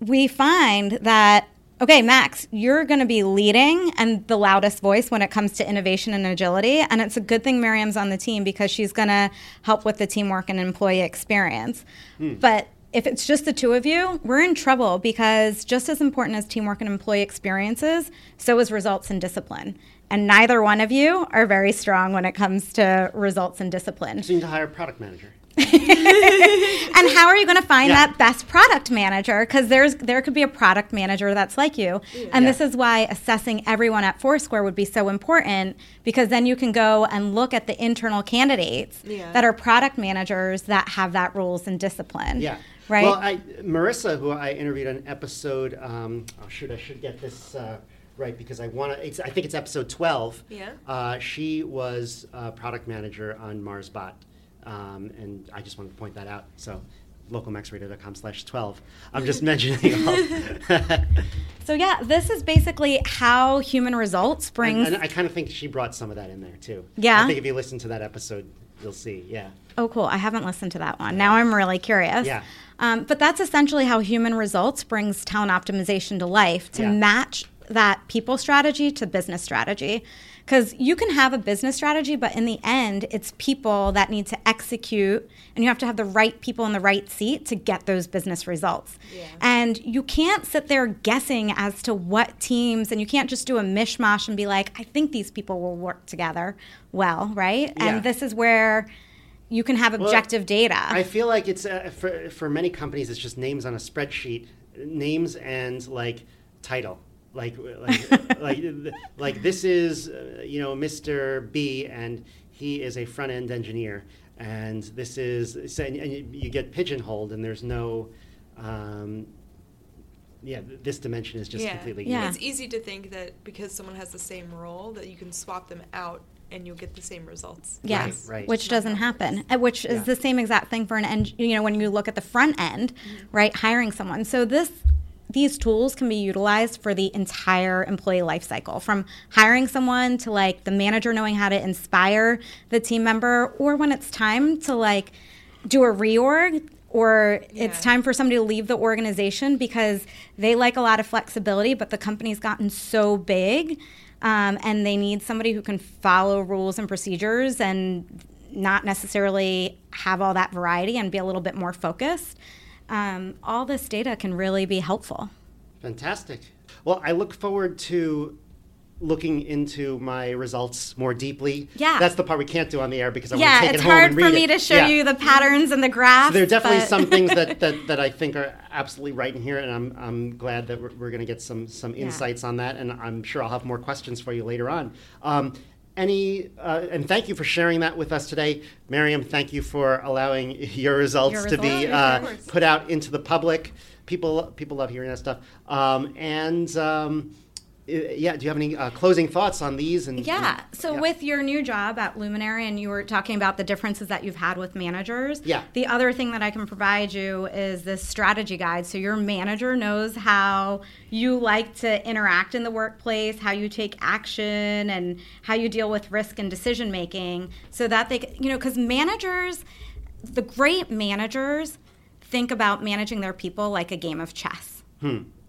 we find that okay, Max, you're going to be leading and the loudest voice when it comes to innovation and agility, and it's a good thing Maryam's on the team because she's going to help with the teamwork and employee experience. But if it's just the two of you, we're in trouble because just as important as teamwork and employee experiences, so is results and discipline. And neither one of you are very strong when it comes to results and discipline. So you need to hire a product manager. And how are you going to find Yeah. that best product manager? Because there's there could be a product manager that's like you, and Yeah. this is why assessing everyone at Foursquare would be so important because then you can go and look at the internal candidates that are product managers that have that rules and discipline. Yeah. Right. Well, I, Marissa, who I interviewed on episode, um, oh shoot, I should get this uh, right because I want to. I think it's episode twelve. Yeah. Uh, she was a product manager on MarsBot, um, and I just wanted to point that out. So, localmaxradio.com slash twelve. I'm just mentioning. All. so yeah, this is basically how human results brings. and, and I kind of think she brought some of that in there too. Yeah? I think if you listen to that episode, you'll see. Yeah. Oh, cool. I haven't listened to that one. Now I'm really curious. Yeah. Um, but that's essentially how human results brings talent optimization to life to Yeah. match that people strategy to business strategy. Because you can have a business strategy, but in the end, it's people that need to execute, and you have to have the right people in the right seat to get those business results. Yeah. And you can't sit there guessing as to what teams, and you can't just do a mishmash and be like, I think these people will work together well, right? Yeah. And this is where you can have Well, objective data. I feel like it's uh, for for many companies. It's just names on a spreadsheet, names and like title, like like like like this is uh, you know Mr. B and he is a front end engineer, and this is so- and you, you get pigeonholed, and there's no. Um, yeah, this dimension is just yeah. completely Yeah. It's easy to think that because someone has the same role that you can swap them out and you'll get the same results. Yes, right. which doesn't happen. uh, Which is Yeah. the same exact thing for an eng- you know when you look at the front end, right? Hiring someone. So this these tools can be utilized for the entire employee lifecycle from hiring someone to like the manager knowing how to inspire the team member or when it's time to like do a reorg or it's time for somebody to leave the organization because they like a lot of flexibility but the company's gotten so big um, and they need somebody who can follow rules and procedures and not necessarily have all that variety and be a little bit more focused. Um, all this data can really be helpful. Fantastic. Well, I look forward to looking into my results more deeply. Yeah. That's the part we can't do on the air because I want to take it home Yeah. Yeah, it's hard and for read me it. to show Yeah. you the patterns and the graphs. So there are definitely but- some things that, that, that I think are absolutely right in here, and I'm, I'm glad that we're, we're going to get some, some Yeah. insights on that, and I'm sure I'll have more questions for you later on. Um, any uh, and thank you for sharing that with us today, Maryam. Thank you for allowing your results Your to be uh, put out into the public. People people love hearing that stuff. Um, and um, yeah, do you have any uh, closing thoughts on these? And Yeah. and- So yeah. with your new job at Luminary, and you were talking about the differences that you've had with managers. Yeah. The other thing that I can provide you is this strategy guide, so your manager knows how you like to interact in the workplace, how you take action, and how you deal with risk and decision making, so that they, you know, because managers, the great managers, think about managing their people like a game of chess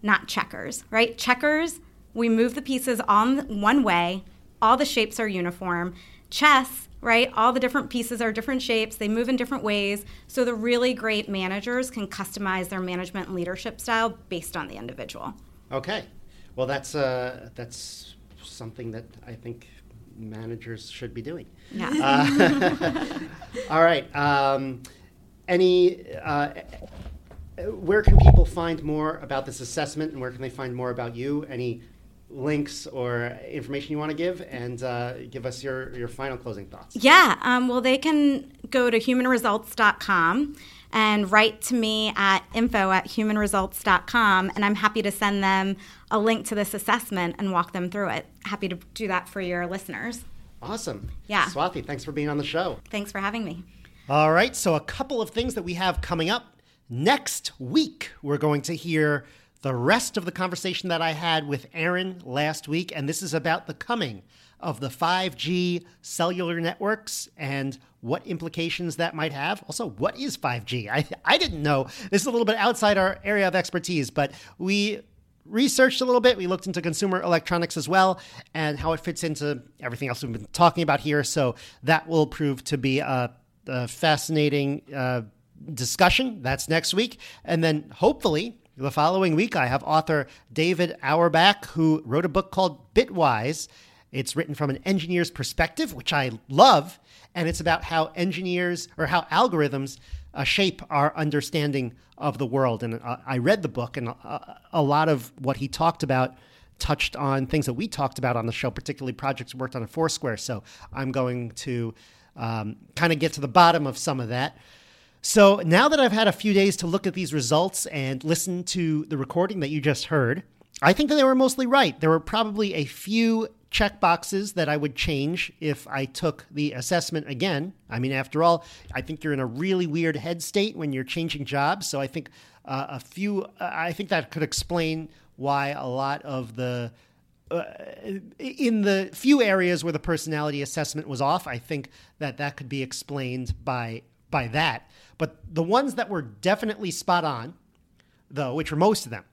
not checkers, right? Checkers, we move the pieces on one way, all the shapes are uniform. Chess, right? All the different pieces are different shapes, they move in different ways. So the really great managers can customize their management and leadership style based on the individual. Okay. Well, that's uh, that's something that I think managers should be doing. Yeah. Uh, all right. Um, any, uh, where can people find more about this assessment and where can they find more about you? Any links or information you want to give and uh, give us your, your final closing thoughts? Yeah, um, well, they can go to humanresults.com and write to me at info at humanresults.com, and I'm happy to send them a link to this assessment and walk them through it. Happy to do that for your listeners. Awesome. Yeah. Swati, thanks for being on the show. Thanks for having me. All right, so a couple of things that we have coming up. Next week, we're going to hear the rest of the conversation that I had with Aaron last week, and this is about the coming of the 5G cellular networks and what implications that might have. Also, what is 5G? I, I didn't know. This is a little bit outside our area of expertise, but we researched a little bit. We looked into consumer electronics as well and how it fits into everything else we've been talking about here. So that will prove to be a, a fascinating uh, discussion. That's next week. And then hopefully, the following week, I have author David Auerbach, who wrote a book called Bitwise. It's written from an engineer's perspective, which I love, and it's about how engineers or how algorithms uh, shape our understanding of the world. And uh, I read the book, and uh, a lot of what he talked about touched on things that we talked about on the show, particularly projects worked on at Foursquare. So I'm going to um, kind of get to the bottom of some of that. So now that I've had a few days to look at these results and listen to the recording that you just heard, I think that they were mostly right. There were probably a few check boxes that I would change if I took the assessment again. I mean, after all, I think you're in a really weird head state when you're changing jobs. So I think uh, a few, uh, I think that could explain why a lot of the uh, in the few areas where the personality assessment was off, I think that that could be explained by by that. But the ones that were definitely spot on, though, which were most of them,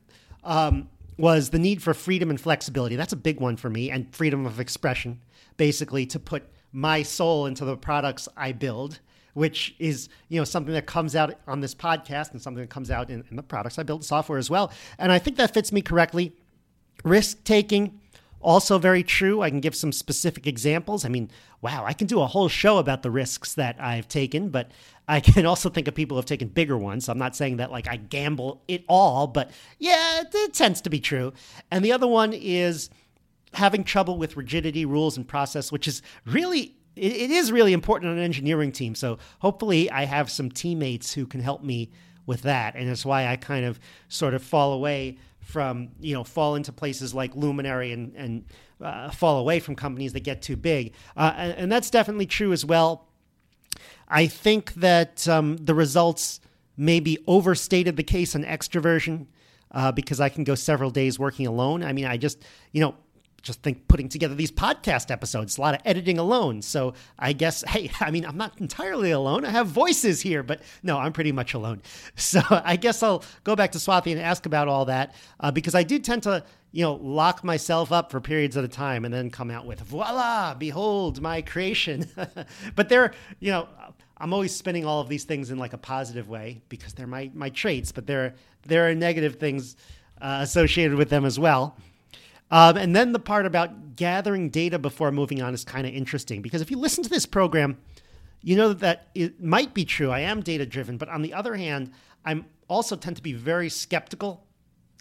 um, was the need for freedom and flexibility. That's a big one for me, and freedom of expression, basically, to put my soul into the products I build, which is you know something that comes out on this podcast and something that comes out in, in the products I build software as well. And I think that fits me correctly. Risk taking, also, very true. I can give some specific examples. I mean, wow, I can do a whole show about the risks that I've taken, but I can also think of people who have taken bigger ones. I'm not saying that like I gamble it all, but yeah, it, it tends to be true. And the other one is having trouble with rigidity, rules, and process, which is really it, is really important on an engineering team. So hopefully, I have some teammates who can help me with that, and that's why I kind of sort of fall away from you know fall into places like Luminary and and uh, fall away from companies that get too big, uh, and, and, that's definitely true as well. I think that um, the results maybe overstated the case on extroversion uh, because I can go several days working alone. I mean, I just you know just think putting together these podcast episodes, a lot of editing alone. So I guess, hey, I mean, I'm not entirely alone. I have voices here, but no, I'm pretty much alone. So I guess I'll go back to Swati and ask about all that uh, because I do tend to, you know, lock myself up for periods at a time and then come out with, voila, behold my creation. but they're, you know, I'm always spinning all of these things in like a positive way because they're my, my traits, but there, there are negative things uh, associated with them as well. Um, and then the part about gathering data before moving on is kind of interesting because if you listen to this program, you know that it might be true. I am data driven, but on the other hand, I'm also tend to be very skeptical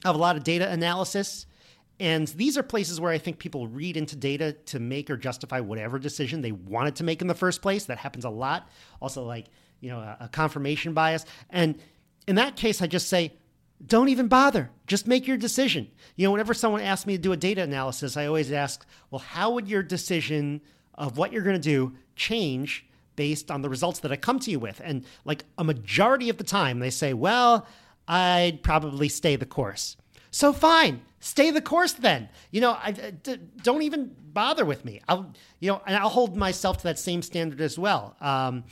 of a lot of data analysis. And these are places where I think people read into data to make or justify whatever decision they wanted to make in the first place. That happens a lot. Also, like, you know, a, a confirmation bias. And in that case, I just say, don't even bother. Just make your decision. You know, whenever someone asks me to do a data analysis, I always ask, well, how would your decision of what you're going to do change based on the results that I come to you with? And like a majority of the time, they say, well, I'd probably stay the course. So fine, stay the course then. You know, I, d- don't even bother with me. I'll, you know, and I'll hold myself to that same standard as well. Um,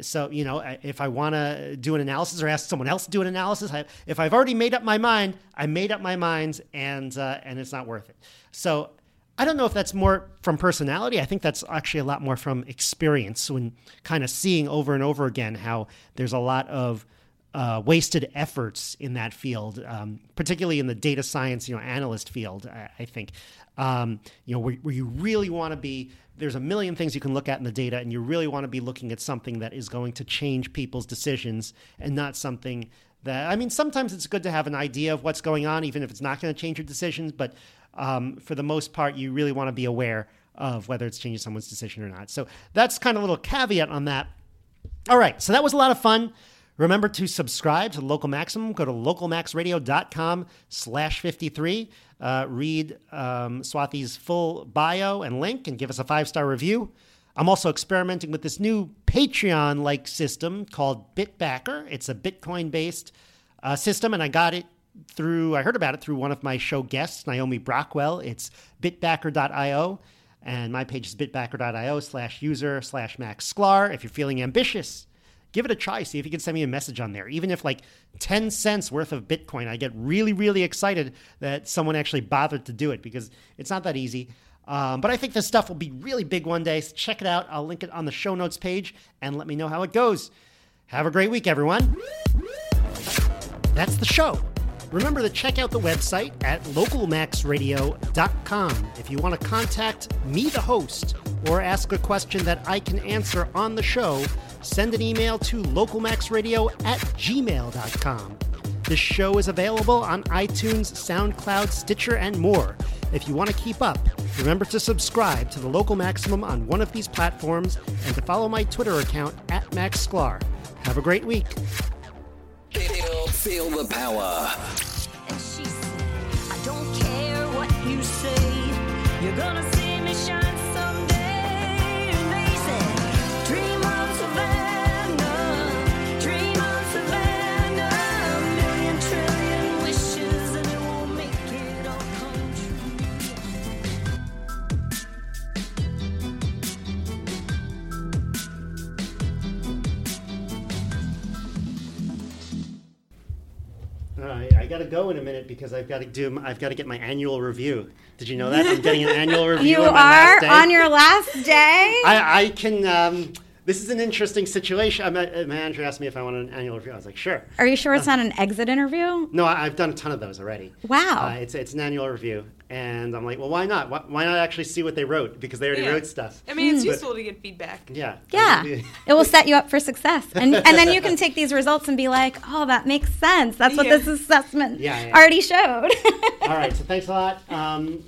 so, you know, if I want to do an analysis or ask someone else to do an analysis, I, if I've already made up my mind, I made up my mind and, uh, and it's not worth it. So I don't know if that's more from personality. I think that's actually a lot more from experience when kind of seeing over and over again how there's a lot of uh, wasted efforts in that field, um, particularly in the data science, you know, analyst field. I, I think, um, you know, where, where you really want to be. There's a million things you can look at in the data, and you really want to be looking at something that is going to change people's decisions, and not something that. I mean, sometimes it's good to have an idea of what's going on, even if it's not going to change your decisions. But um, for the most part, you really want to be aware of whether it's changing someone's decision or not. So that's kind of a little caveat on that. All right, so that was a lot of fun. Remember to subscribe to Local Maximum. Go to localmaxradio.com slash 53. Uh, read um, Swati's full bio and link and give us a five-star review. I'm also experimenting with this new Patreon-like system called Bitbacker. It's a Bitcoin-based uh, system, and I got it through, I heard about it through one of my show guests, Naomi Brockwell. It's bitbacker.io. And my page is bitbacker.io slash user slash Max Sklar. If you're feeling ambitious, give it a try. See if you can send me a message on there. Even if like 10 cents worth of Bitcoin, I get really, really excited that someone actually bothered to do it because it's not that easy. Um, but I think this stuff will be really big one day. So check it out. I'll link it on the show notes page and let me know how it goes. Have a great week, everyone. That's the show. Remember to check out the website at localmaxradio.com if you want to contact me, the host, or ask a question that I can answer on the show. Send an email to localmaxradio at gmail.com. This show is available on iTunes, SoundCloud, Stitcher, and more. If you want to keep up, remember to subscribe to the Local Maximum on one of these platforms and to follow my Twitter account at Max Sklar. Have a great week. Feel, the power. And she said, I don't care what you say, you're gonna I, I got to go in a minute because I've got to do. I've got to get my annual review. Did you know that I'm getting an annual review? You on my last are on your last day. I, I can. Um, this is an interesting situation. Uh, My, manager asked me if I wanted an annual review. I was like, sure. Are you sure it's not an exit interview? No, I, I've done a ton of those already. Wow. Uh, it's it's an annual review, and I'm like, well, why not? Why, why not actually see what they wrote because they already Yeah. wrote stuff. I mean, it's But- useful to get feedback. Yeah. Yeah, it will set you up for success, and and then you can take these results and be like, oh, that makes sense. That's what Yeah. this assessment Yeah, yeah. already showed. All right. So thanks a lot. Um,